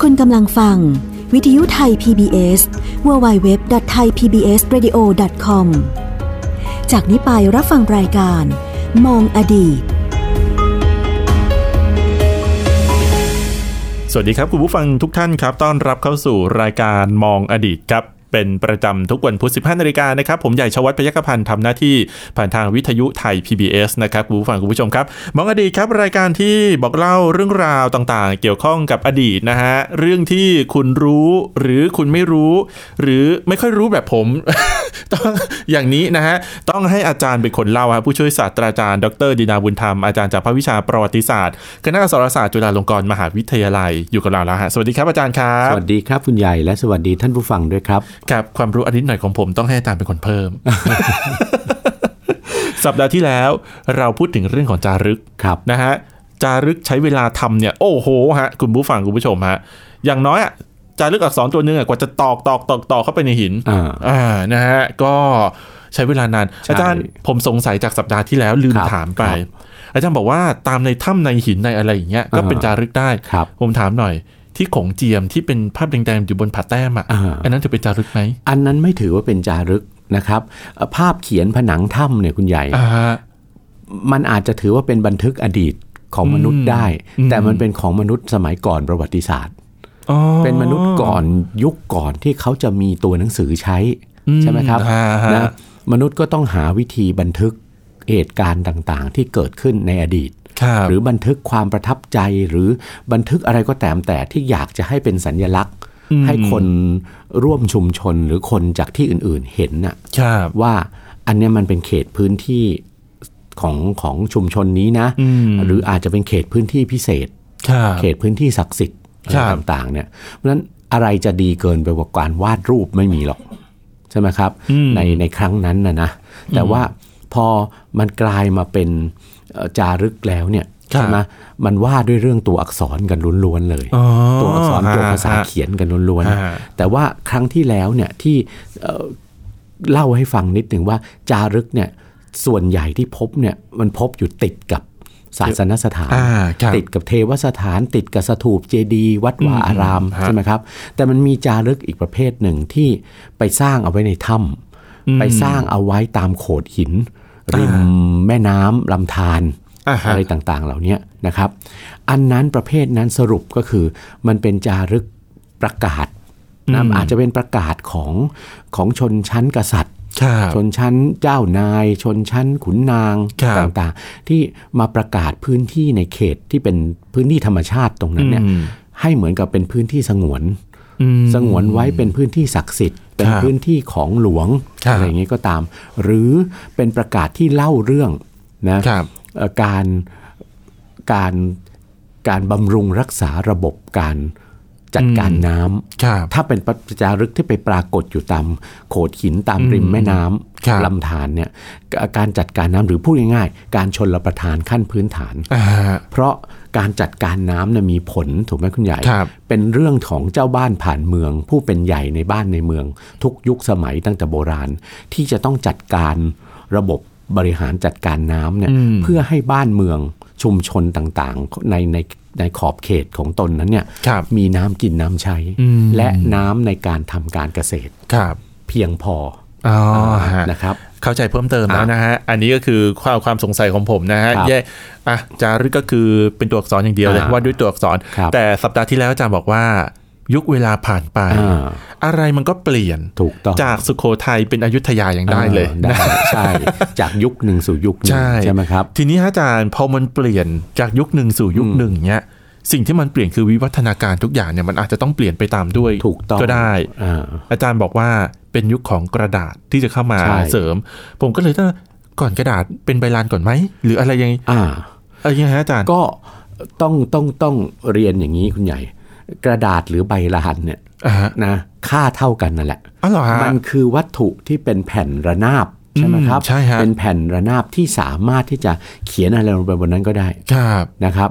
คุณกำลังฟัง วิทยุไทย PBS www.thaipbsradio.com จากนี้ไปรับฟังรายการ มองอดีต สวัสดีครับ คุณผู้ฟังทุกท่านครับ ต้อนรับเข้าสู่รายการมองอดีตครับ เป็นประจำทุกวันพุธ 15นาฬิกานะครับ ผมใหญ่ชวัฒน์พยัคฆพันธ์ทำหน้าที่ผ่านทางวิทยุไทย PBS นะครับคุณผู้ฟังคุณผู้ชมครับ มองอดีตครับ รายการที่บอกเล่าเรื่องราวต่างๆ เกี่ยวข้องกับอดีตนะฮะ เรื่องที่คุณรู้หรือคุณไม่รู้ หรือไม่ค่อยรู้แบบผม ต้องอย่างนี้นะฮะต้องให้อาจารย์เป็นคนเล่าครับผู้ช่วยศาสตราจารย์ ดรดินาบุญธรรม อาจารย์จากภาควิชาประวัติศาสตร์คณะอักษรศาสตร์จุฬาลงกรณ์มหาวิทยาลัยอยู่กับเราแล้วฮะสวัสดีครับอาจารย์ครับสวัสดีครับคุณใหญ่และสวัสดีท่านผู้ฟังด้วยครับครับความรู้อันนิดหน่อยของผมต้องให้อาจารย์เป็นคนเพิ่ม สัปดาห์ที่แล้วเราพูดถึงเรื่องของจารึกครับนะฮะจารึกใช้เวลาทำเนี่ยโอ้โหฮะคุณผู้ฟังคุณผู้ชมฮะอย่างน้อยอะ จารึกอักษรตัวหนึงอะกว่าจะตอกตอกตอกตอกเข้าไปในหินอ่าอ่านะฮะก็ใช้เวลานานใช่อาจารย์ผมสงสัยจากสัปดาห์ที่แล้วลืมครับถามไปครับอาจารย์บอกว่าตามในถ้ำในหินในอะไรอย่างเงี้ยก็เป็นอ่าจารึกได้ครับผมถามหน่อยที่ของเจียมที่เป็นภาพแดงๆอยู่บนผาแต้มอะอ่าอันนั้นถือเป็นจารึกไหมอันนั้นไม่ถือว่าเป็นจารึกนะครับเอ่อภาพเขียนผนังถ้ำเนี่ยคุณใหญ่อ่าฮะมันอาจจะถือว่าเป็นบันทึกอดีตของมนุษย์ได้อืมแต่มันเป็นของมนุษย์สมัยก่อนประวัติศาสตร์อ๋อ เป็นมนุษย์ก่อนยุคก่อนที่เขาจะมีตัวหนังสือใช้อืมใช่ไหมครับอ่าฮะนะมนุษย์ก็ต้องหาวิธีบันทึกเหตุการณ์ต่างๆ ที่เกิดขึ้นในอดีตครับหรือบันทึกความประทับใจหรือบันทึกอะไรก็ตามแต่ที่อยากจะให้เป็นสัญญลักษณ์อืมให้คนร่วมชุมชนหรือคนจากที่อื่นๆเห็นน่ะครับว่าอันเนี้ยมันเป็นเขตพื้นที่ของของชุมชนนี้นะอืมหรืออาจจะเป็นเขตพื้นที่พิเศษครับเขตพื้นที่ศักดิ์สิทธิ์อะไรครับ ต่างๆเนี่ยเพราะฉะนั้นอะไรจะดีเกินไปกว่าการวาดรูปไม่มีหรอก ใช่ไหมครับอืมในในครั้งนั้นนะนะ แต่ว่าพอมันกลายมาเป็นเอ่อจารึกแล้วเนี่ยครับใช่ไหมมันว่าด้วยเรื่องตัวอักษรกันล้วนๆเลยอ๋อตัวอักษรตัวภาษาฮะเขียนกันล้วนฮะๆแต่ว่าครั้งที่แล้วเนี่ยที่เอ่อเล่าให้ฟังนิดหนึ่งว่าจารึกเนี่ยส่วนใหญ่ที่พบเนี่ยมันพบอยู่ติดกับ ศาสนสถานอ่าครับติดกับเทวสถาน ติดกับสถูปเจดีย์วัดวาอืมอารามฮะใช่ไหมครับ แต่มันมีจารึกอีกประเภทหนึ่งที่ไปสร้างเอาไว้ในถ้อืมำไปสร้างเอาไว้ตามโขดหิน ริมอ่แม่น้ำลำธารอ่าฮะอะไรต่างๆ เหล่านี้นะครับ อันนั้นประเภทนั้นสรุปก็คือมันเป็นจารึกประกาศนะอืมอาจจะเป็นประกาศของของชนชั้นกษัตริย์ครับ ชนชั้นเจ้านาย ชนชั้นขุนนางครับต่างๆ ที่มาประกาศพื้นที่ในเขตที่เป็นพื้นที่ธรรมชาติตรงนั้นเนี่ยอืมให้เหมือนกับเป็นพื้นที่สงวนอืมสงวนไว้เป็นพื้นที่ศักดิ์สิทธิ์ เป็นครับพื้นที่ของหลวงครับอะไรอย่างนี้ก็ตาม หรือเป็นประกาศที่เล่าเรื่องนะครับเอ่อการการการบำรุงรักษาระบบการ จัดการน้ำครับถ้าเป็นประจารึกที่ไปปรากฏอยู่ตามโขดหินตามริมแม่น้ครับำลำธารเนี่ยการจัดการน้ำหรือพูดง่ายๆ การชนรับประทานขั้นพื้นฐานอ่าเพราะการจัดการน้ำเนี่ยมีผลถูกไหมคุณใหญ่ครับเป็นเรื่องของเจ้าบ้านผ่านเมือง ผู้เป็นใหญ่ในบ้านในเมือง ทุกยุคสมัยตั้งแต่โบราณ ที่จะต้องจัดการระบบบริหารจัดการน้ำเนี่ยอืมเพื่อให้บ้านเมือง ชุมชนต่างๆ ในในในขอบเขตของตนนั้นเนี่ยครับมีน้ำกินน้ำใช้อืมและน้ำในการทำการเกษตรครับเพียงพออ๋อฮะนะครับเข้าใจเพิ่มเติมแล้วนะฮะ อันนี้ก็คือความความสงสัยของผมนะฮะครับแย่อะจารึกก็คือเป็นตัวอักษรอย่างเดียวเลยอ่าว่าด้วยตัวอักษรครับแต่สัปดาห์ที่แล้วอาจารย์บอกว่า ยุคเวลาผ่านไปอ่าอะไรมันก็เปลี่ยนถูกต้องจากสุโขทัยเป็นอยุธยาอย่างได้เลยออได้ใช่ จากยุคหนึ่งสู่ยุคหนึ่งใช่ใช่ไหมครับทีนี้ฮะอาจารย์พอมันเปลี่ยนจากยุคหนึ่งสู่ยุคหนึ่งเนี้ยสิ่งที่มันเปลี่ยนคือวิวัฒนาการทุกอย่างเนี่ยมันอาจจะต้องเปลี่ยนไปตามด้วยถูกต้องก็ได้อ่าอาจารย์บอกว่าเป็นยุคของกระดาษที่จะเข้ามาใช่เสริม ผมก็เลยต้องก่อนกระดาษเป็นใบลานก่อนไหมหรืออะไรยังไงอ่าอะไรยังไงฮะอาจารย์ก็ต้องต้องต้องเรียนอย่างนี้คุณใหญ่ กระดาษหรือใบลานเนี่ยอ่าฮะนะค่าเท่ากันนั่นแหละอ๋อเหรอฮะมันคือวัตถุที่เป็นแผ่นระนาบใช่ไหมครับอืมใช่ฮะเป็นแผ่นระนาบที่สามารถที่จะเขียนอะไรลงไปบนนั้นก็ได้ครับนะครับ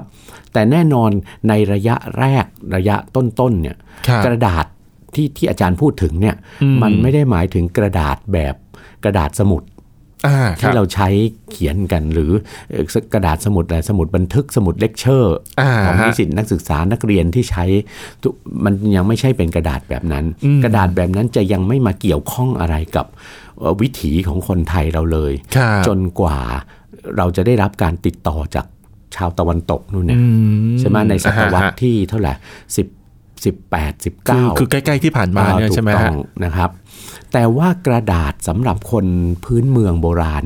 แต่แน่นอนในระยะแรกระยะต้นๆเนี่ยครับกระดาษที่ที่อาจารย์พูดถึงเนี่ยอืมมันไม่ได้หมายถึงกระดาษแบบกระดาษสมุดอ่าค ที่บเราใช้เขียนกันหรือเอ่อกระดาษสมุดอะไรสมุดบันทึกสมุดเลคเชอร์อ่าของฮะนิสิตนักศึกษานักเรียนที่ใช้ทุกมันยังไม่ใช่เป็นกระดาษแบบนั้นอืมกระดาษแบบนั้นจะยังไม่มาเกี่ยวข้องอะไรกับเอ่อวิถีของคนไทยเราเลยครับจนกว่าเราจะได้รับการติดต่อจากชาวตะวันตกนู่นเนี่ยอืใช่ไหมในศตวรรษอ่าฮะที่เท่าไหร่สิบสิบแปดสิบคือเก้าคือใกล้ ๆ ที่ผ่านมาเนี่ยถูกใช่ไหมต้อฮะงนะครับ แต่ว่ากระดาษสำหรับคนพื้นเมืองโบราณ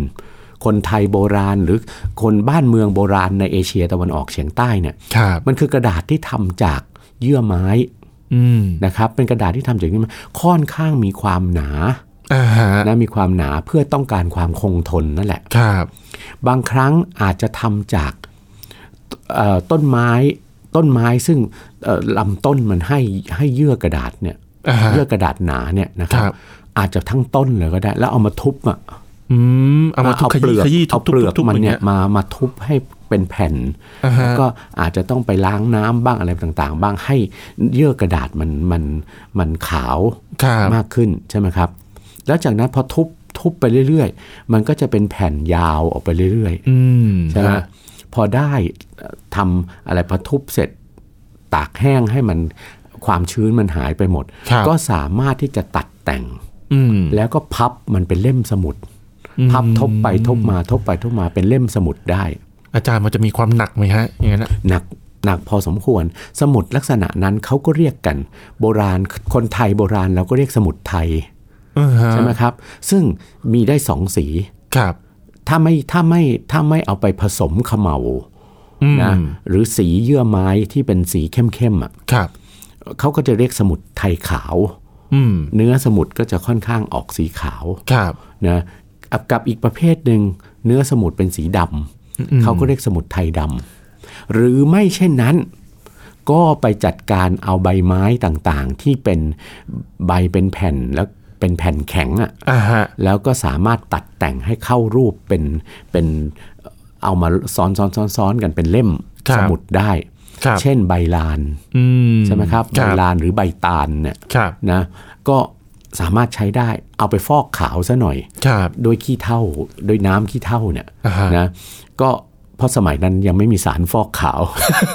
คนไทยโบราณหรือคนบ้านเมืองโบราณในเอเชียตะวันออกเฉียงใต้เนี่ยครับมันคือกระดาษที่ทำจากเยื่อไม้อืมนะครับ เป็นกระดาษที่ทำจากเยื่อไม้ค่อนข้างมีความหนาอ่าฮะนะมีความหนาเพื่อต้องการความคงทนนั่นแหละครับ บางครั้งอาจจะทำจากเอ่อต้นไม้ต้นไม้ซึ่งเอ่อลำต้นมันให้ให้เยื่อกระดาษเนี่ยอ่าฮะเยื่อกระดาษหนาเนี่ยนะครัครับบ อาจจะทั้งต้นเลยก็ได้ แล้วเอามาทุบอะอืมเอามาทุบขเปลืยี้อกขยี้ทุเอาบเปลือกทุบๆๆมันเนี่ยอางมามาทุบให้เป็นแผ่นอ่าฮะแล้วก็อาจจะต้องไปล้างน้ำบ้างอะไรต่างๆ บ้างให้เยื่อกระดาษมันมันมันขาวครับมากขึ้นใช่ไหมครับ แล้วจากนั้นพอทุบทุบไปเรื่อยๆ มันก็จะเป็นแผ่นยาวออกไปเรื่อยอืมๆใช่ไหมฮะพอได้เอ่อทำอะไรพอทุบเสร็จตากแห้งให้มันความชื้นมันหายไปหมดครับก็สามารถที่จะตัดแต่งอืม แล้วก็พับมันเป็นเล่มสมุด พับทบไปทบมาทบไปทบมาเป็นเล่มสมุดได้ อาจารย์มันจะมีความหนักไหมฮะอย่างนั้นอะหนักหนักพอสมควร สมุดลักษณะนั้นเขาก็เรียกกัน โบราณคนไทยโบราณเราก็เรียกสมุดไทยอ่าฮะใช่ไหมครับ ซึ่งมีได้สองสีครับ ถ้าไม่ถ้าไม่ถ้าไม่เอาไปผสมเขมเหลาอืมนะหรือสีเยื่อไม้ที่เป็นสีเข้มๆอะครับเขาก็จะเรียกสมุดไทยขาวอืม เนื้อสมุดก็จะค่อนข้างออกสีขาวครับนะกับกับอีกประเภทหนึ่งเนื้อสมุดเป็นสีดำเขาก็เรียกสมุดไทยดำหรือไม่เช่นนั้นก็ไปจัดการเอาใบไม้ต่างๆ ที่เป็นใบเป็นแผ่นแล้วเป็นแผ่นแข็งอะ่ะอ่าฮะแล้วก็สามารถตัดแต่งให้เข้ารูปเป็นเป็นเอามาซ้อนซ้อนซ้อนซ้อนกันเป็นเล่มครับสมุดได้ครับ เช่นใบลานอืมใช่ไหมครับคใบรับลานหรือใบตาลเนี่ยครับนะก็สามารถใช้ได้เอาไปฟอกขาวซะหน่อยครับด้วยขี้เถ้าด้วยน้ำขี้เถ้าเนี่ยอ่าฮะนะก็เพราะสมัยนั้นยังไม่มีสารฟอกขาว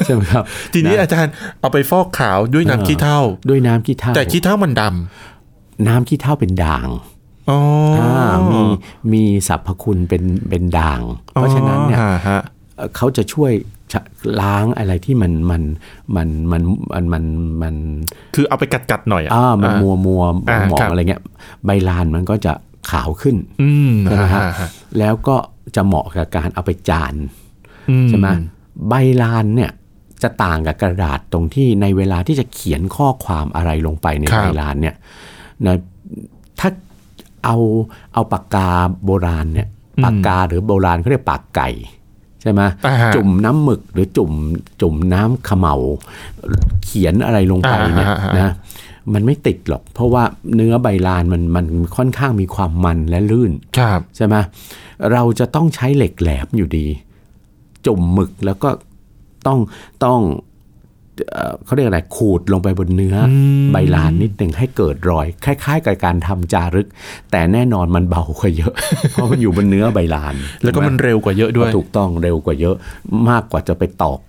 ใช่ไหมครับ ทีนี้ะอาจารย์เอาไปฟอกขาวด้วยน้ำขี้เถ้าด้วยน้ำขี้เถ้าแต่ขี้เถ้ามันดน้ำขี้เถ้าเป็นด่างำอ๋ออามีมีสรรพคุณเป็นเป็นด่าง เพราะฉะนั้นเนี่ยอ๋อฮะเอ่อเขาจะช่วยชะ ล้างอะไรที่มันมันมันมันมันมันมันคือเอาไปกัดกัดๆหน่อยอะอ่ามันมัวมัวอ่าหมอครังบอะไรเงี้ยใบลานมันก็จะขาวขึ้นอืมใช่ไหมฮะอ่าฮะแล้วก็จะเหมาะกับการเอาไปจานอืใช่ไหมใบลานเนี่ยจะต่างกับกระดาษตรงที่ในเวลาที่จะเขียนข้อความอะไรลงไปในครับใบลานเนี่ยนะถ้าเอาเอาปากกาโบราณเนี่ยปากกาหรือโบราณเขาเรียกปากไก่ ใช่ไหมอ่าฮะจุ่มน้ำหมึกหรือจุ่มจุ่มน้ำเขมเหลาเขียนอะไรลงไปเนี่ยอ่าฮะนะมันไม่ติดหรอก เพราะว่าเนื้อใบลานมันมันค่อนข้างมีความมันและลื่นครับใช่ไหมเราจะต้องใช้เหล็กแหลมอยู่ดี จุ่มหมึกแล้วก็ต้องต้อง เอ่อเขาเรียกอะไรขูดลงไปบนเนื้ออใบลานนิดหนึ่งให้เกิดรอย คล้าย ๆ กับการทำจารึก แต่แน่นอนมันเบากว่าเยอะ เพราะมันอยู่บนเนื้อใบลาน แล้วก็มันเร็วกว่าเยอะด้วยก็ถูกต้องเร็วกว่าเยอะ มากกว่าจะไปตอก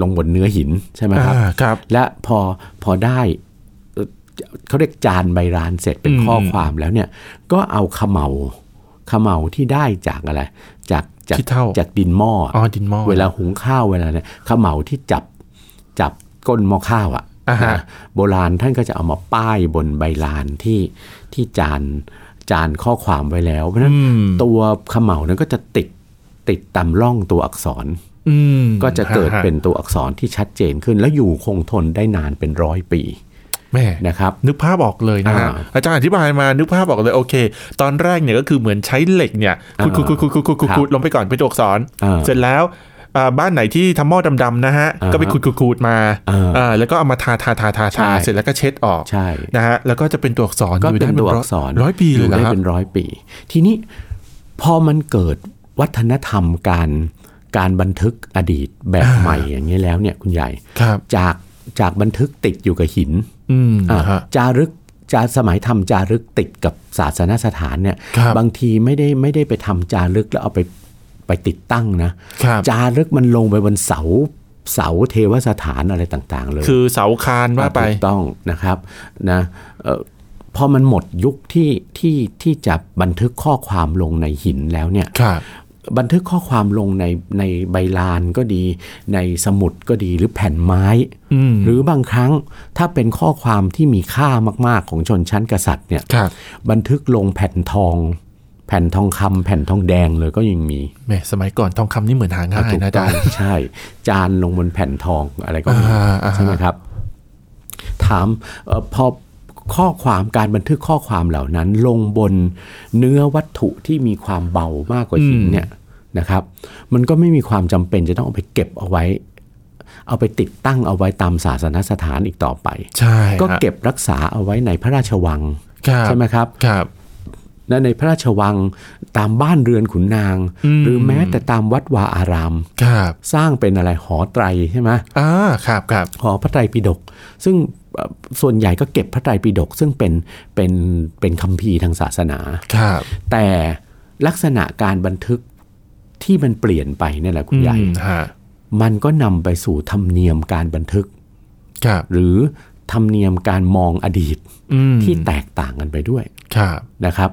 ลงบนเนื้อหินใช่ไหมครับอ่าครับ และพอพอได้เอ่อเขาเรียกจานใบรานเสร็จเป็นอืมข้อความแล้วเนี่ย ก็เอาเขมเหลาเขมเหลาที่ได้จากอะไร จากจากขี้เถ้าจากดินหม้ออ๋อดินหม้อเวลาหุงข้าวเวลาเนี่ยเขมเหลาที่จับ จับก้นหม้อข้าวอะอ่าฮะนะโบราณท่านก็จะเอามาป้ายบนใบลานที่ที่จานจานข้อความไว้แล้ว เพราะฉะนั้นอืมตัวเขมเหลานั้นก็จะติดติดตามร่องตัวอักษรอืมก็จะเกิดฮเป็นตัวอักษรที่ชัดเจนขึ้น แล้วอยู่คงทนได้นานเป็นร้อยปีแม่นะครับนึกภาพออกเลยนะฮะอ่าอาจารย์อธิบายมานึกภาพออกเลยโอเค ตอนแรกเนี่ยก็คือเหมือนใช้เหล็กเนี่ยขุดขุดขุดขุดขุดขุดขุดครับขุดลงไปก่อนเป็นตัวอักษรอ่าเสร็จแล้วอ่า บ้านไหนที่ทำหม้อดำๆนะฮะอ่าก็ไปขุดขุดขุดมาอ่าอ่าแล้วก็เอามาทาทาทาทาใช่ทาเสร็จแล้วก็เช็ดออกใช่นะฮะแล้วก็จะเป็นตัวอักษรก็อยู่เป็ได้นตัวอักษรร้อยปีอเลยยู่นะได้ครับเป็นร้อยปี ทีนี้พอมันเกิดวัฒนธรรมการการบันทึกอดีตแบบใหม่อย่างนี้ยแล้วเนี่ยคุณใหญ่ครับจากจากบันทึกติดอยู่กับหินอืมอะฮะจารึกจาสมัยทำจารึกติดกับศาสนสถานเนี่ยครับบางทีไม่ได้ไม่ได้ไปทำจารึกแล้วเอาไป ไปติดตั้งนะครับจารึกมันลงไปบนเสาเสาเทวสถานอะไรต่างๆ เลย คือเสาคานว่าไปถูกต้องนะครับนะเอ่อพอมันหมดยุคที่ที่ที่จะบันทึกข้อความลงในหินแล้วเนี่ยครับบันทึกข้อความลงในในใบลานก็ดี ในสมุดก็ดีหรือแผ่นไม้อืมหรือบางครั้งถ้าเป็นข้อความที่มีค่ามาก ๆ ของชนชั้นกษัตริย์เนี่ยครับบันทึกลงแผ่นทอง แผ่นทองคำแผ่นทองแดงเลยก็ยังมีแหมสมัยก่อนทองคำนี่เหมือนหาง่ายถูกนะอาต้จาองรย์ใช่ จานลงบนแผ่นทองอะไรก็มีอ่าอ่าใช่ไหมครับ ถามเออพอข้อความการบันทึกข้อความเหล่านั้น ลงบนเนื้อวัตถุที่มีความเบามากกว่าหินเนี่ยนะครับ มันก็ไม่มีความจำเป็นจะต้องเอาไปเก็บเอาไว้ เอาไปติดตั้งเอาไว้ตามศาสนสถานอีกต่อไป ใช่ ก็เก็บรักษาเอาไว้ในพระราชวังครับใช่ไหมครับครับ และในพระราชวังตามบ้านเรือนขุนนางอืมหรือแม้แต่ตามวัดวาอารามครับสร้างเป็นอะไรหอไตรใช่ไหมอ่าครับครับหอพระไตรปิฎกซึ่งเอ่อส่วนใหญ่ก็เก็บพระไตรปิฎกซึ่งเป็นเป็นเป็นคัมภีร์ทางศาสนาครับแต่ลักษณะการบันทึกที่มันเปลี่ยนไปเนี่ยแหละคุณใหญ่อืมฮะมันก็นำไปสู่ธรรมเนียมการบันทึกครับหรือ ธรรมเนียมการมองอดีตอืมที่แตกต่างกันไปด้วยครับนะครับ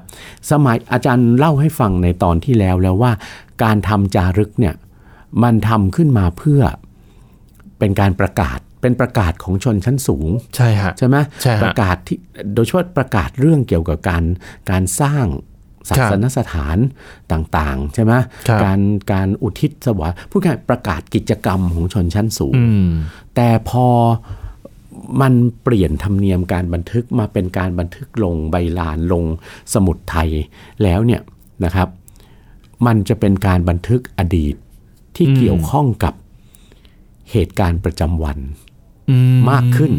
สมัยอาจารย์เล่าให้ฟังในตอนที่แล้วแล้วว่า การทำจารึกเนี่ยมันทำขึ้นมาเพื่อเป็นการประกาศเป็นประกาศของชนชั้นสูง ใช่ฮะใช่ไหมใช่ฮะประกาศที่โดยเฉพาะประกาศเรื่องเกี่ยวกับการการสร้างศาสนสถานต่างๆ ใช่ไหมครับการการอุทิศสวะพูดง่ายๆประกาศกิจกรรมของชนชั้นสูงอืมแต่พอ มันเปลี่ยนธรรมเนียมการบันทึกมาเป็นการบันทึกลงใบลานลงสมุดไทยแล้วเนี่ยนะครับ มันจะเป็นการบันทึกอดีตที่อืมเกี่ยวข้องกับเหตุการณ์ประจำวันอืมากขึ้น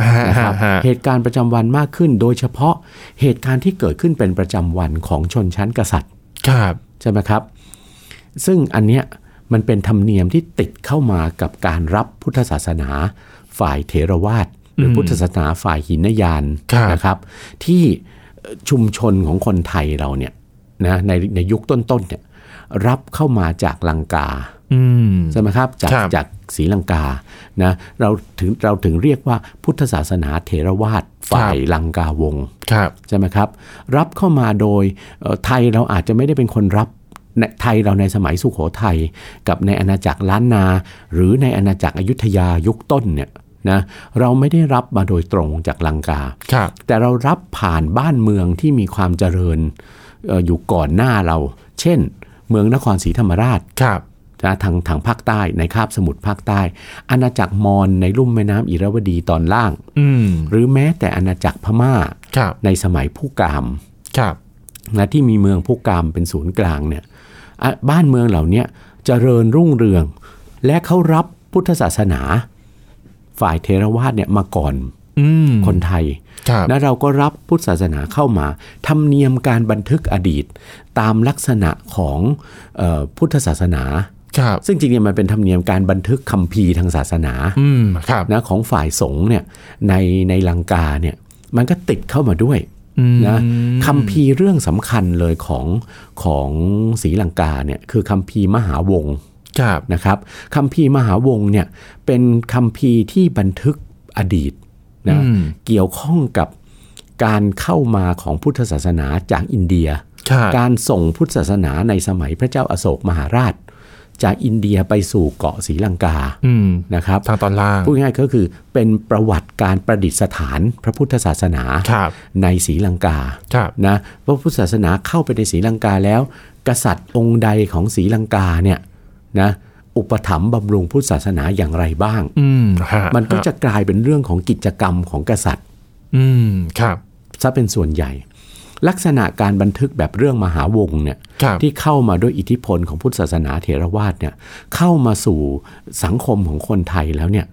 อ่านะครับฮะเหตุการณ์ประจำวันมากขึ้น โดยเฉพาะเหตุการณ์ที่เกิดขึ้นเป็นประจำวันของชนชั้นกษัตริย์ครับใช่ไหมครับ ซึ่งอันเนี้ยมันเป็นธรรมเนียมที่ติดเข้ามากับการรับพุทธศาสนา ฝ่ายเถรวาทหรือพุทธศาสนาฝ่ายหินยานครับนะครับ ที่ชุมชนของคนไทยเราเนี่ยนะในในยุคต้นๆเนี่ยรับเข้ามาจากลังกาอืมใช่ไหมครับจากครับจากศรีลังกานะเราถึงเราถึงเรียกว่าพุทธศาสนาเถรวาทฝ่ายลังกาวงศ์ครับใช่ไหมครับ รับเข้ามาโดยเอ่อไทยเราอาจจะไม่ได้เป็นคนรับในไทยเราในสมัยสุขโขทัยกับในอาณาจักรล้านนา หรือในอาณาจักรอยุธยายุคต้นเนี่ย นะเราไม่ได้รับมาโดยตรงจากลังกาครับแต่เรารับผ่านบ้านเมืองที่มีความเจริญเอ่ออยู่ก่อนหน้าเรา เช่น เมืองนครศรีธรรมราชครับนะทางทางภาคใต้ในคาบสมุทรภาคใต้ อาณาจักรมอญในลุ่มแม่น้ำอิระวดีตอนล่างอืมหรือแม้แต่อาณาจักรพม่าครับในสมัยผู้กามครับนะที่มีเมืองผู้กามเป็นศูนย์กลางเนี่ยอะบ้านเมืองเหล่าเนี้ยเจริญรุ่งเรือง และเขารับพุทธศาสนา ฝ่ายเทรวาสเนี่ยมาก่อนอืมคนไทยครับและเราก็รับพุทธศาสนาเข้ามาธรรมเนียมการบันทึกอดีต ตามลักษณะของเออพุทธศาสนาครับซึ่งจริงๆมันเป็นธรรมเนียมการบันทึกคัมภีร์ทางศาสนาอืมครับนะของฝ่ายสงฆ์เนี่ยในในลังกาเนี่ยมันก็ติดเข้ามาด้วยอืมนะคัมภีร์เรื่องสำคัญเลยของของศรีลังกาเนี่ยคือคัมภีร์มหาวงศ์ครับ นะครับคัมภีร์มหาวงศ์เนี่ยเป็นคัมภีร์ที่บันทึกอดีตนะอืมเกี่ยวข้องกับการเข้ามาของพุทธศาสนาจากอินเดียครับการส่งพุทธศาสนาในสมัยพระเจ้าอโศกมหาราช จากอินเดียไปสู่เกาะศรีลังกาอืมนะครับทางตอนล่างพูดง่ายๆก็คือเป็นประวัติการประดิษฐานพระพุทธศาสนาครับในศรีลังกาครับนะพระพุทธศาสนาเข้าไปในศรีลังกาแล้ว กษัตริย์องค์ใดของศรีลังกาเนี่ย นะอุปถัมภ์บำรุงพุทธศาสนาอย่างไรบ้างอืมฮะมันก็จะกลายเป็นเรื่องของกิจกรรมของกษัตริย์อืมครับซะเป็นส่วนใหญ่ ลักษณะการบันทึกแบบเรื่องมหาวงศ์เนี่ยครับที่เข้ามาด้วยอิทธิพลของพุทธศาสนาเถรวาทเนี่ยเข้ามาสู่สังคมของคนไทยแล้วเนี่ย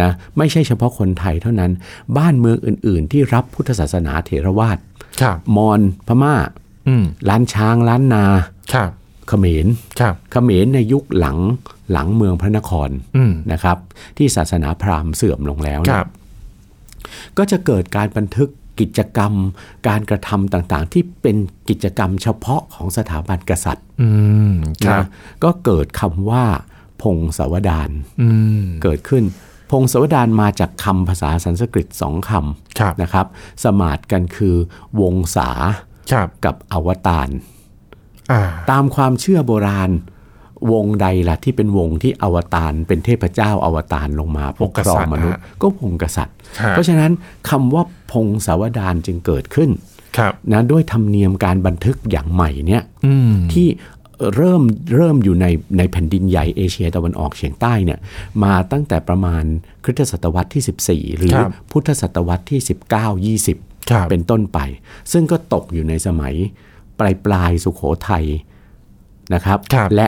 นะไม่ใช่เฉพาะคนไทยเท่านั้น บ้านเมืองอื่น ๆ ที่รับพุทธศาสนาเถรวาทครับมอญพม่าอืมล้านช้างล้านนาครับ เขมรครับเขมรในยุคหลังหลังเมืองพระนครอืมนะครับ ที่ศาสนาพราหมณ์เสื่อมลงแล้วคเนี่ยรับก็จะเกิดการบันทึกกิจกรรม การกระทำต่างๆ ที่เป็นกิจกรรมเฉพาะของสถาบันกษัตริย์อืมครับนะก็เกิดคำว่า พงศาวดารอืมเกิดขึ้น พงศาวดารมาจากคำภาษาสันสกฤตสองคครับำนะครับ สมาดกันคือ วงศาครับกับอวตารอ่า ตามความเชื่อโบราณ วงใดล่ะที่เป็นวงที่อวตารเป็นเทพเจ้าอวตารลงมาปกครองมนุษย์ ก็พงกษัตริย์ครับเพราะฉะนั้นคำว่าพงศาวดารจึงเกิดขึ้นครับนะด้วยธรรมเนียมการบันทึกอย่างใหม่เนี่ยอืมที่เริ่มเริ่มอยู่ในในแผ่นดินใหญ่เอเชียตะวันออกเฉียงใต้เนี่ยมาตั้งแต่ประมาณคริสตศตวรรษที่ 14 หรือครับพุทธศตวรรษที่ 19 20ครับเป็นต้นไป ซึ่งก็ตกอยู่ในสมัย ปลายปลายๆสุขโขทัยนะครับครับและ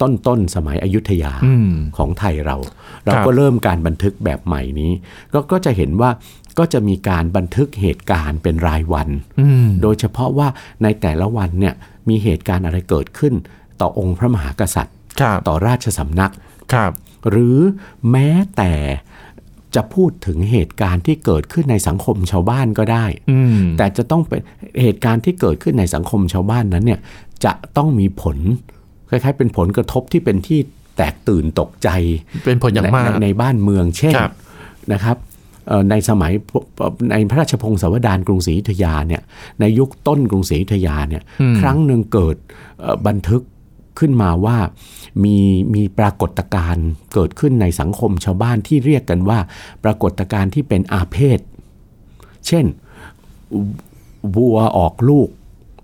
ต้นต้นๆสมัยอยุธยาอืมของไทยเรา เราครับก็เริ่มการบันทึกแบบใหม่นี้ ก็ก็จะเห็นว่าก็จะมีการบันทึกเหตุการณ์เป็นรายวันอืมโดยเฉพาะว่าในแต่ละวันเนี่ยมีเหตุการณ์อะไรเกิดขึ้น ต่อองค์พระมหากษัตริย์ครับต่อราชสำนักครับหรือแม้แต่ จะพูดถึงเหตุการณ์ที่เกิดขึ้นในสังคมชาวบ้านก็ได้อืมแต่จะต้องเป็นเหตุการณ์ที่เกิดขึ้นในสังคมชาวบ้านนั้นเนี่ยจะต้องมีผลคล้ายๆ เป็นผลกระทบที่เป็นที่แตกตื่นตกใจ เป็นผลอย่างมากในในในบ้านเมืองเช่นครับนะครับเอ่อในสมัยในพระราชพงศาวดารกรุงศรีอยุธยาเนี่ยในยุคต้นกรุงศรีอยุธยาเนี่ยอืมครั้งหนึ่งเกิดเอ่อบันทึก ขึ้นมาว่ามีมีปรากฏการณ์เกิดขึ้นในสังคมชาวบ้านที่เรียกกันว่า ปรากฏการณ์ที่เป็นอาเพศ เช่นวัวออกลูก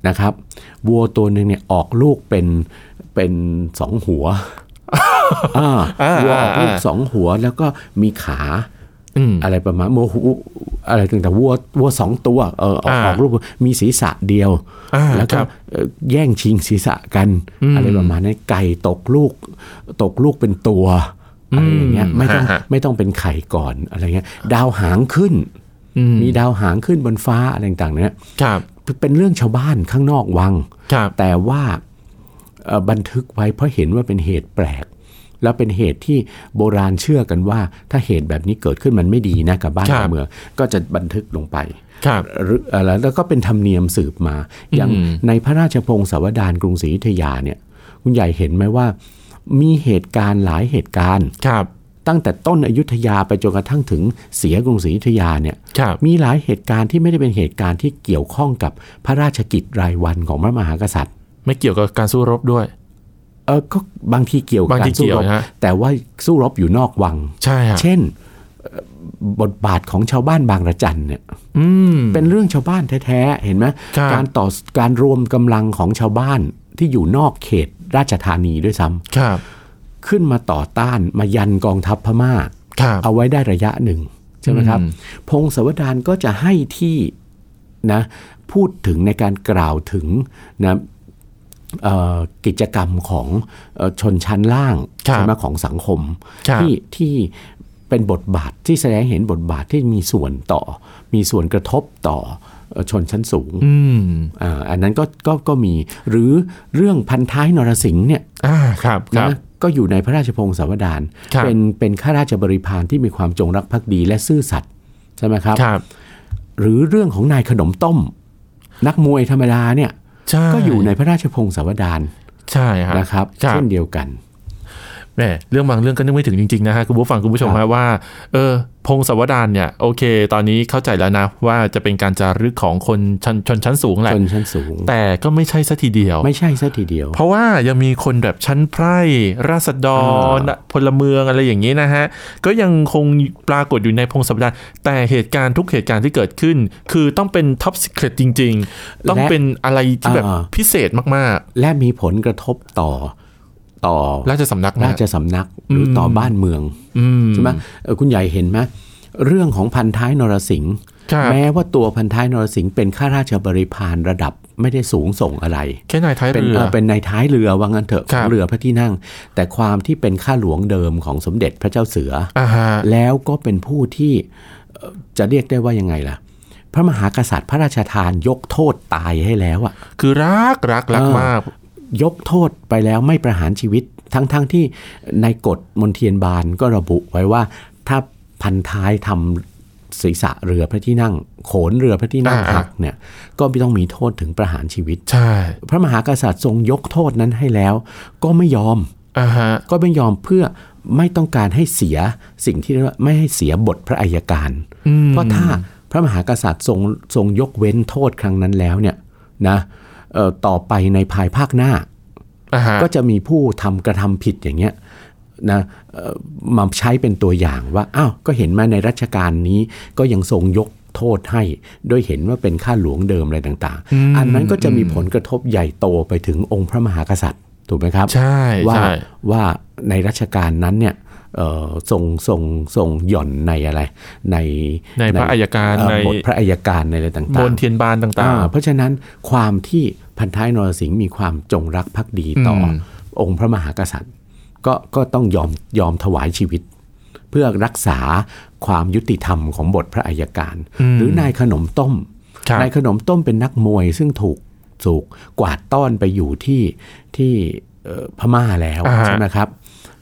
นะครับวัวตัวหนึ่งเนี่ยออกลูกเป็นเป็นสองหัวอ่าอ่าวัวออกลูกอ่าสองหัวแล้วก็มีขา อืมอะไรประมาณวัวหูอะไรต่างๆวัววัวสองตัวเออออกอ่าออกลูกมีศีรษะเดียวอ่าแล้วก็ครับเอ่อแย่งชิงศีรษะกันอืมอะไรประมาณนี้นไก่ตกลูก ตกลูกเป็นตัวอะไรอย่างเงี้ยอืมไม่ต้องฮะฮะไม่ต้องเป็นไข่ก่อนอะไรเงี้ย ดาวหางขึ้นอืมมีดาวหางขึ้นบนฟ้าอะไรต่างๆ เนี่ยครับเป็นเรื่องชาวบ้านข้างนอกวังครับแต่ว่าเอ่อบันทึกไว้เพราะเห็นว่าเป็นเหตุแปลก แล้วเป็นเหตุที่โบราณเชื่อกันว่า ถ้าเหตุแบบนี้เกิดขึ้นมันไม่ดีนะกับบ้านครับกับเมืองก็จะบันทึกลงไปครับหรืออะไรแล้วก็เป็นธรรมเนียมสืบมา อย่างอืมในพระราชพงศาวดารกรุงศรีอยุธยาเนี่ย คุณใหญ่เห็นไหมว่า มีเหตุการณ์หลายเหตุการณ์ครับตั้งแต่ต้นอยุธยาไปจนกระทั่งถึงเสียกรุงศรีอยุธยาเนี่ยครับมีหลายเหตุการณ์ที่ไม่ได้เป็นเหตุการณ์ที่เกี่ยวข้องกับพระราชกิจรายวันของพระมหากษัตริย์ ไม่เกี่ยวกับการสู้รบด้วย เออก็บางทีเกี่ยวกับบางทีการสู้เกี่ยวรบนะฮะแต่ว่าสู้รบอยู่นอกวัง ใช่ฮะเช่นเอ่อบทบาทของชาวบ้านบางระจันเนี่ยอืมเป็นเรื่องชาวบ้านแท้ๆเห็นไหมครับการต่อการรวมกำลังของชาวบ้านที่อยู่นอกเขตราชธานีด้วยซ้ำครับ ขึ้นมาต่อต้านมายันกองทัพพม่าครับเอาไว้ได้ระยะหนึ่งใช่ไหมครับอืมพงศาวดารก็จะให้ที่นะพูดถึงในการกล่าวถึงนะเอ่อ กิจกรรมของเอ่อชนชั้นล่างครับใช่ไหมของสังคมครับที่ที่เป็นบทบาทที่แสดงให้เห็นบทบาทที่มีส่วนต่อ มีส่วนกระทบต่อเอ่อชนชั้นสูงอืมอ่าอันนั้นก็ก็ก็มีหรือเรื่องพันท้ายนรสิงห์เนี่ยอ่าครับครับนะก็อยู่ในพระราชพงศาวดารครับเป็นเป็นข้าราชบริพารที่มีความจงรักภักดีและซื่อสัตย์ใช่ไหมครับครับหรือเรื่องของนายขนมต้ม นักมวยธรรมดาเนี่ยใช่ ก็อยู่ในพระราชพงศาวดารใช่ครับนะครับครับเช่นเดียวกัน แหมเรื่องบางเรื่องก็นึกไม่ถึงจริงๆนะฮะคุณผู้ฟังคุณผู้ชมครัฮะบว่า เออ พงศาวดารเนี่ยโอเค ตอนนี้เข้าใจแล้วนะ ว่าจะเป็นการจารึกของคนชนชนชั้นสูงแหละชนชั้นสูง แต่ก็ไม่ใช่ซะทีเดียว ไม่ใช่ซะทีเดียว เพราะว่ายังมีคนแบบชั้นไพร่ราษฎรอ่าพลเมืองอะไรอย่างนี้นะฮะ ก็ยังคงปรากฏอยู่ในพงศาวดารแต่เหตุการณ์ทุกเหตุการณ์ที่เกิดขึ้น คือต้องเป็นท็อป e ิเครตจริง ๆ ต้องเป็นอะไรที่แบบพิเศษมากและมีผลกระทบต่อ ต่อๆราชสำนักนะราชสำนักหรืออมต่อบ้านเมืองอืมใช่ไหมเออคุณใหญ่เห็นไหมเรื่องของพันท้ายนรสิงห์ครับแม้ว่าตัวพันท้ายนรสิงห์เป็นข้าราชบริพารระดับไม่ได้สูงส่งอะไรแค่นายท้ายเป็นเรือเอ่อเป็นในท้ายเรือว่างั้นเถอะคขรัอบงเรือพระที่นั่ง แต่ความที่เป็นข้าหลวงเดิมของสมเด็จพระเจ้าเสืออ่าฮะแล้วก็เป็นผู้ที่เอ่อจะเรียกได้ว่ายังไงล่ะ พระมหากษัตริย์พระราชทานยกโทษตายให้แล้วอะคือรักรักรักเออมาก ยกโทษไปแล้วไม่ประหารชีวิต ทั้งๆทที่ในกฎมนเทียนบานก็ระบุไว้ว่า ถ้าพันท้ายทำศีรษะเรือพระที่นั่ง โขนเรือพระที่นั่งหักเนี่ยก็ไม่ต้องมีโทษถึงประหารชีวิตใช่พระมหากษัตริย์ทรงยกโทษนั้นให้แล้ว ก็ไม่ยอมอ่าฮะก็ไม่ยอมเพื่อไม่ต้องการให้เสียสิ่งที่เรียกว่าไม่ให้เสียบทพระอัยการอืมเพราะถ้าพระมหากษัตริย์ทรงทรงยกเว้นโทษครั้งนั้นแล้วเนี่ยนะเอ่อ ต่อไปในภายภาคหน้าอ่าฮะก็จะมีผู้ทำกระทำผิดอย่างเงี้ยนะเอ่อมาใช้เป็นตัวอย่างว่าอ้าวก็เห็นมาในรัชกาลนี้ก็ยังทรงยกโทษให้ด้วยเห็นว่าเป็นข้าหลวงเดิมอะไรต่าง ๆ อันนั้นก็จะมีผลกระทบใหญ่โตไปถึงองค์พระมหากษัตริย์ถูกไหมครับ ใช่ว่าใช่ว่าในรัชกาลนั้นเนี่ยเอ่อทรงทรงทรงหย่อนในอะไร ในในพระอัยการเอ่อในบทพระอัยการในอะไรต่างๆบนเทียนบานต่างอ่าเพราะฉะนั้นความที่ พันท้ายนรสิงห์มีความจงรักภักดีต่ออมองค์พระมหากษัตริย์ ก็ก็ต้องยอมยอมถวายชีวิต เพื่อรักษาความยุติธรรมของบทพระอัยการ หรือนายขนมต้มๆครับนายขนมต้มเป็นนักมวยซึ่งถูกถูกกวาดต้อนไปอยู่ที่ที่เอ่อพม่าแล้วอ่าฮะใช่ไหมครับ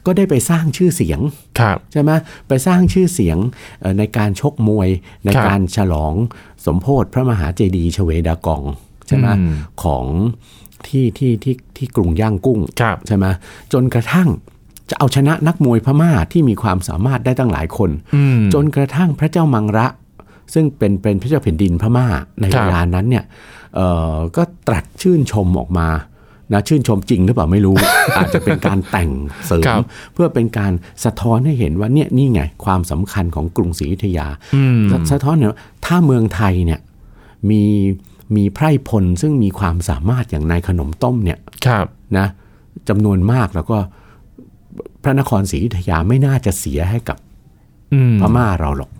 ก็ได้ไปสร้างชื่อเสียงครับใช่ไหมไปสร้างชื่อเสียงเอ่อในการชกมวยในครับการฉลองสมโพธิพระมหาเจดีย์ชเวดากอง ใช่ไหมอืมของที่ที่ที่ที่กรุงย่างกุ้งครับใช่ไหมจนกระทั่งจะเอาชนะนักมวยพม่าที่มีความสามารถได้ตั้งหลายคนอืมจนกระทั่งพระเจ้ามังระ ซึ่งเป็นเป็นพระเจ้าแผ่นดินพม่าในครัเวบลานั้นเนี่ยเอ่อก็ตรัสชื่นชมออกมานะชื่นชมจริงหรือเปล่าไม่รู้ อาจจะเป็นการแต่งเสริครัมบเพื่อเป็นการสะท้อนให้เห็นว่าเนี่ยนี่ไงความสำคัญของกรุงศรีอยุธยาอืมสะสะท้อนเนี่ยว่าถ้าเมืองไทยเนี่ยมี มีไพร่พลซึ่งมีความสามารถอย่างนายขนมต้มเนี่ยครับนะจำนวนมากแล้วก็พระนครศรีอยุธยาไม่น่าจะเสียให้กับอืมพม่าเราหรอก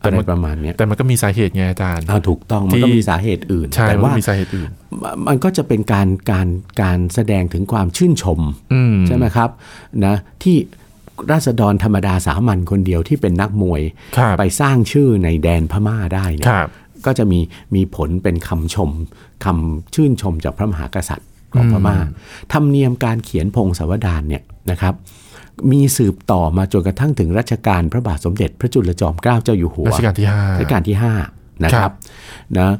แต่อะไรมันประมาณเนี้ยแต่มันก็มีสาเหตุไงอาจารย์อ่าถูกต้องมันก็ที่มีสาเหตุอื่นใช่แต่มันว่ามีสาเหตุอื่น มันก็จะเป็นการการการแสดงถึงความชื่นชมอืมใช่ไหมครับนะที่ราษฎรธรรมดาสามัญคนเดียวที่เป็นนักมวยครับไปสร้างชื่อในแดนพม่าได้เนี่คยรับ ก็จะมีมีผลเป็นคำชมคำชื่นชมจากพระมหากษัตริย์ของพม่าธรรมเนียมการเขียนพงศาวดารเนี่ยนะครับมีสืบต่อมาจนกระทั่งถึงรัชกาลพระบาทสมเด็จพระจุลจอมเกล้าเจ้าอยู่หัวรัชกาลที่ห้ารัชกาลที่5นะคครัรับบนะ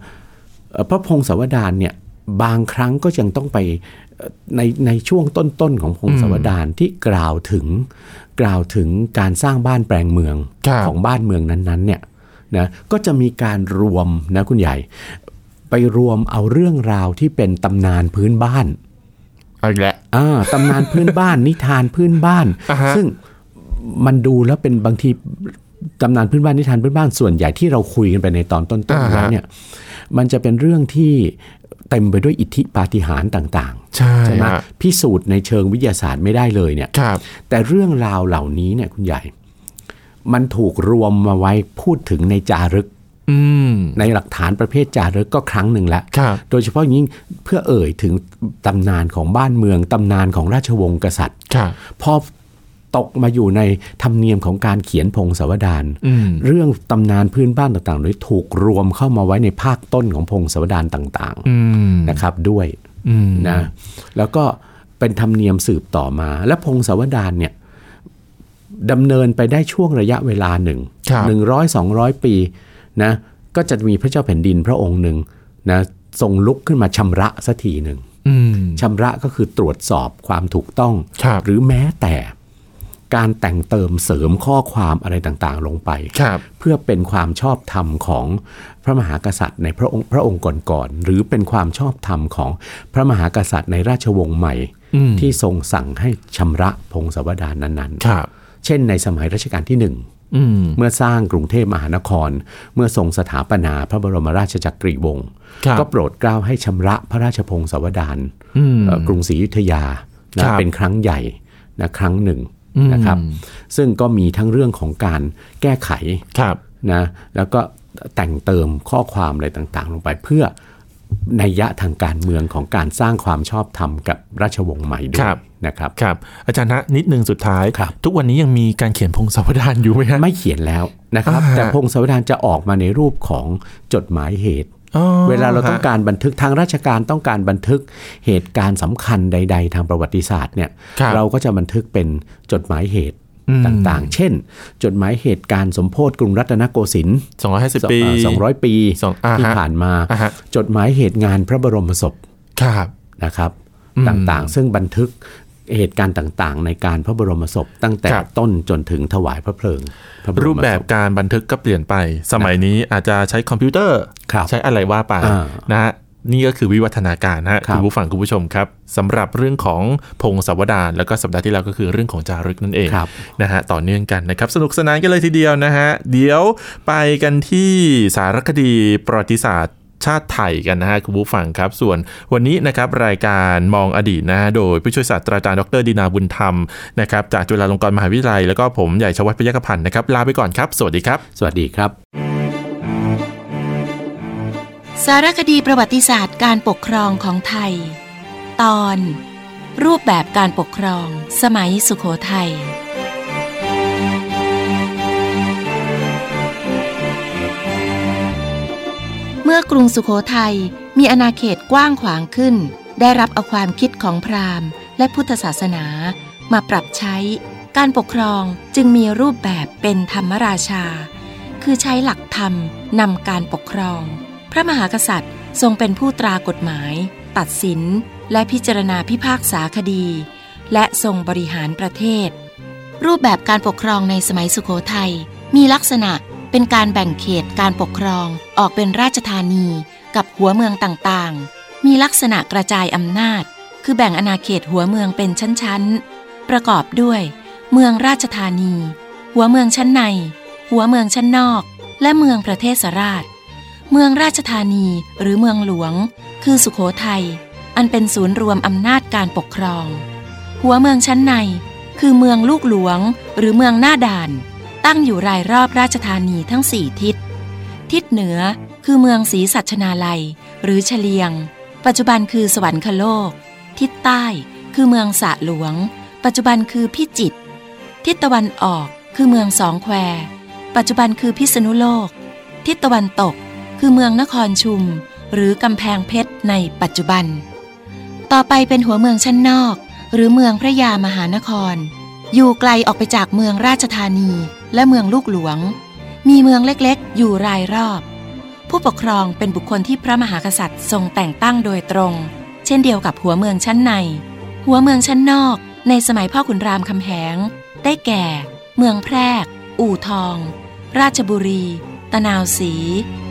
เอ่อพระพงศาวดารเนี่ยบางครั้งก็ยังต้องไปเอ่อในในช่วงต้นๆของพงศาวดารที่กล่าวถึงกล่าวถึงการสร้างบ้านแปลงเมืองครับของบ้านเมืองนั้นๆเนี่ย นะก็จะมีการรวมนะคุณใหญ่ ไปรวมเอาเรื่องราวที่เป็นตำนานพื้นบ้านเอาอีกแล้วอ่าตำนานพื้นบ้าน นิทานพื้นบ้านอ่าฮะซึ่งมันดูแล้วเป็นบางทีตำนานพื้นบ้านนิทานพื้นบ้านส่วนใหญ่ที่เราคุยกันไปในตอนต้นๆแล้วเนี่ยมันจะเป็นเรื่องที่เต็มไปด้วยอิทธิปาฏิหาริย์ต่างใช่ๆใช่ไหมฮะพิสูจน์ในเชิงวิทยาศาสตร์ไม่ได้เลยเนี่ยครับแต่เรื่องราวเหล่านี้เนี่ยคุณใหญ่ มันถูกรวมมาไว้พูดถึงในจารึกอืมในหลักฐานประเภทจารึกก็ครั้งหนึ่งแล้วครับโดยเฉพาะอย่างยิ่งเพื่อเอ่ยถึงตำนานของบ้านเมือง ตำนานของราชวงศ์กษัตริย์ครับพอตกมาอยู่ในธรรมเนียมของการเขียนพงศาวดารอืมเรื่องตำนานพื้นบ้านต่างๆเลยถูกรวมเข้ามาไว้ในภาคต้นของพงศาวดารต่างอืมๆนะครับด้วยอืมนะแล้วก็เป็นธรรมเนียมสืบต่อมา และพงศาวดารเนี่ย ดำเนินไปได้ช่วงระยะเวลาหนึ่งครับหนึ่งร้อยสองร้อยปีนะก็จะมีพระเจ้าแผ่นดินพระองค์หนึ่งนะทรงลุกขึ้นมาชำระสักทีหนึ่งอืมชำระก็คือตรวจสอบความถูกต้องครับหรือแม้แต่การแต่งเติมเสริมข้อความอะไรต่างๆ ลงไปครับเพื่อเป็นความชอบธรรมของพระมหากษัตริย์ในพระองค์พระองค์ก่อนๆหรือเป็นความชอบธรรมของพระมหากษัตริย์ในราชวงศ์ใหม่อืมที่ทรงสั่งให้ชำระพงศาวดารนั้นครับๆ เช่นในสมัยรัชกาลที่หนึ่งอืมเมื่อสร้างกรุงเทพมหานคร เมื่อทรงสถาปนาพระบรมราชจักรีวงศ์ครับก็โปรดเกล้าให้ชำระพระราชพงศาวดารอืมเอ่อกรุงศรีอยุธยาครันะบเป็นครั้งใหญ่นะครั้งหนึ่งอืมนะครับ ซึ่งก็มีทั้งเรื่องของการแก้ไขครับนะแล้วก็แต่งเติมข้อความอะไรต่างๆ ลงไปเพื่อ นัยยะทางการเมืองของการสร้างความชอบธรรมกับราชวงศ์ใหม่ด้วครัยบนะครับครับอาจารย์นะนิดนึงสุดท้ายครับทุกวันนี้ยังมีการเขียนพงศาวดารอยู่ไหมฮะไม่เขียนแล้วนะครับอ่าแต่พงศาวดารจะออกมาในรูปของจดหมายเหตุอ๋อเวลาเราต้องฮะการบันทึกทางราชการต้องการบันทึกเหตุการณ์สำคัญใด ๆ ทางประวัติศาสตร์เนี่ยครับเราก็จะบันทึกเป็นจดหมายเหตุ ต่างๆ เช่น จดหมายเหตุการณ์สมโพธิกรุงรัตนโกสินทร์250 ปี 200 ปีที่ผ่านมา จดหมายเหตุงานพระบรมศพครับนะครับ ต่างๆ ซึ่งบันทึกเหตุการณ์ต่างๆ ในการพระบรมศพตั้งแต่ต้นจนถึงถวายพระเพลิงรูปแบบการบันทึกก็เปลี่ยนไป สมัยนี้อาจจะใช้คอมพิวเตอร์ ใช้อะไรว่าไปนะฮะ นี่ก็คือวิวัฒนาการนะคุณผู้ฟังคุณผู้ชมครับสำหรับเรื่องของพงศาวดารแล้วก็สัปดาห์ที่แล้วก็คือเรื่องของจารึกนั่นเองนะฮะต่อเนื่องกันนะครับ สนุกสนานกันเลยทีเดียวนะฮะเดี๋ยวไปกันที่สารคดีประวัติศาสตร์ชาติไทยกันนะฮะคุณผู้ฟังครับ ส่วนวันนี้นะครับรายการมองอดีตนะฮะโดยผู้ช่วยศาสตราจารย์ดรดีนาบุญธรรมนะครับจากจุฬาลงกรณ์มหาวิทยาลัย แล้วก็ผมใหญ่ชวัฒน์พยัคฆพันธ์นะครับลาไปก่อนครับ สวัสดีครับ สวัสดีครับ สารคดีประวัติศาสตร์การปกครองของไทย ตอน รูปแบบการปกครอง สมัยสุขโขทัยเมื่อกรุงสุขโขทัยมีอาณาเขตกว้างขวางขึ้น ได้รับเอาความคิดของพราหมณ์ และพุทธศาสนามาปรับใช้ การปกครองจึงมีรูปแบบเป็นธรรมราชา คือใช้หลักธรรมนำการปกครอง พระมหากษัตริย์ทรงเป็นผู้ตรากฎหมาย ตัดสิน และพิจารณาพิพากษาคดี และทรงบริหารประเทศ รูปแบบการปกครองในสมัยสุขโขทัยมีลักษณะเป็นการแบ่งเขตการปกครองออกเป็นราชธานี กับหัวเมืองต่างๆ มีลักษณะกระจายอำนาจ คือแบ่งอาณาเขตหัวเมืองเป็นชั้นๆ ประกอบด้วย เมืองราชธานี หัวเมืองชั้นใน หัวเมืองชั้นนอก และเมืองประเทศสราช เมืองราชธานีหรือเมืองหลวง คือสุขโขทัยอันเป็นศูนย์รวมอำนาจการปกครอง หัวเมืองชั้นใน คือเมืองลูกหลวง หรือเมืองหน้าด่าน ตั้งอยู่รายรอบราชธานีทั้งสี่ทิศ ทิศเหนือคือเมืองศรีสัชนาลัย หรือเฉลียง ปัจจุบันคือสวรรคโลก ทิศใต้คือเมืองสะหลวง ปัจจุบันคือพิจิตรทิศตะวันออกคือเมืองสองแคว ปัจจุบันคือพิษณุโลก ทิศตะวันตก คือเมืองนครชุม หรือกำแพงเพชรในปัจจุบัน ต่อไปเป็นหัวเมืองชั้นนอก หรือเมืองพระยามหานคร อยู่ไกลออกไปจากเมืองราชธานีและเมืองลูกหลวง มีเมืองเล็กๆ อยู่รายรอบ ผู้ปกครองเป็นบุคคลที่พระมหากษัตริย์ทรงแต่งตั้งโดยตรง เช่นเดียวกับหัวเมืองชั้นใน หัวเมืองชั้นนอก ในสมัยพ่อขุนรามคำแหง ได้แก่ เมืองแพรก อู่ทอง ราชบุรีะนาวสี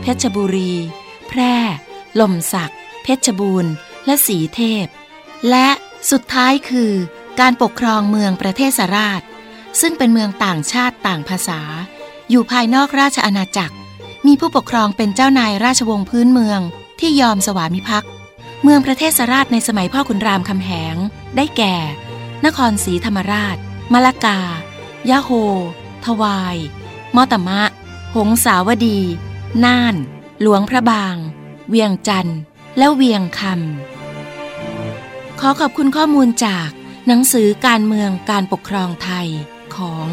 เพชรบุรี แพร่ลมศัก เพชรบูรณ์ และสีเทพ และสุดท้ายคือการปกครองเมืองประเทศสราช ซึ่งเป็นเมืองต่างชาติต่างภาษา อยู่ภายนอกราชอาณาจักร มีผู้ปกครองเป็นเจ้านายราชวงศ์พื้นเมืองที่ยอมสวามิภักดิ์เมืองประเทศสราชในสมัยพ่อขุนรามคำแหง ได้แก่ นครศรีธรรมราชมะละกา ยะโฮ ทวาย มอตมะ หงสาวดี น่าน หลวงพระบาง เวียงจันทร์ และเวียงคำ ขอขอบคุณข้อมูลจากหนังสือการเมืองการปกครองไทยของ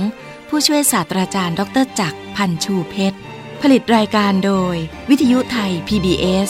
ผู้ช่วยศาสตราจารย์ ดรจักรพันชูเพชร ผลิตรายการโดย วิทยุไทย PBS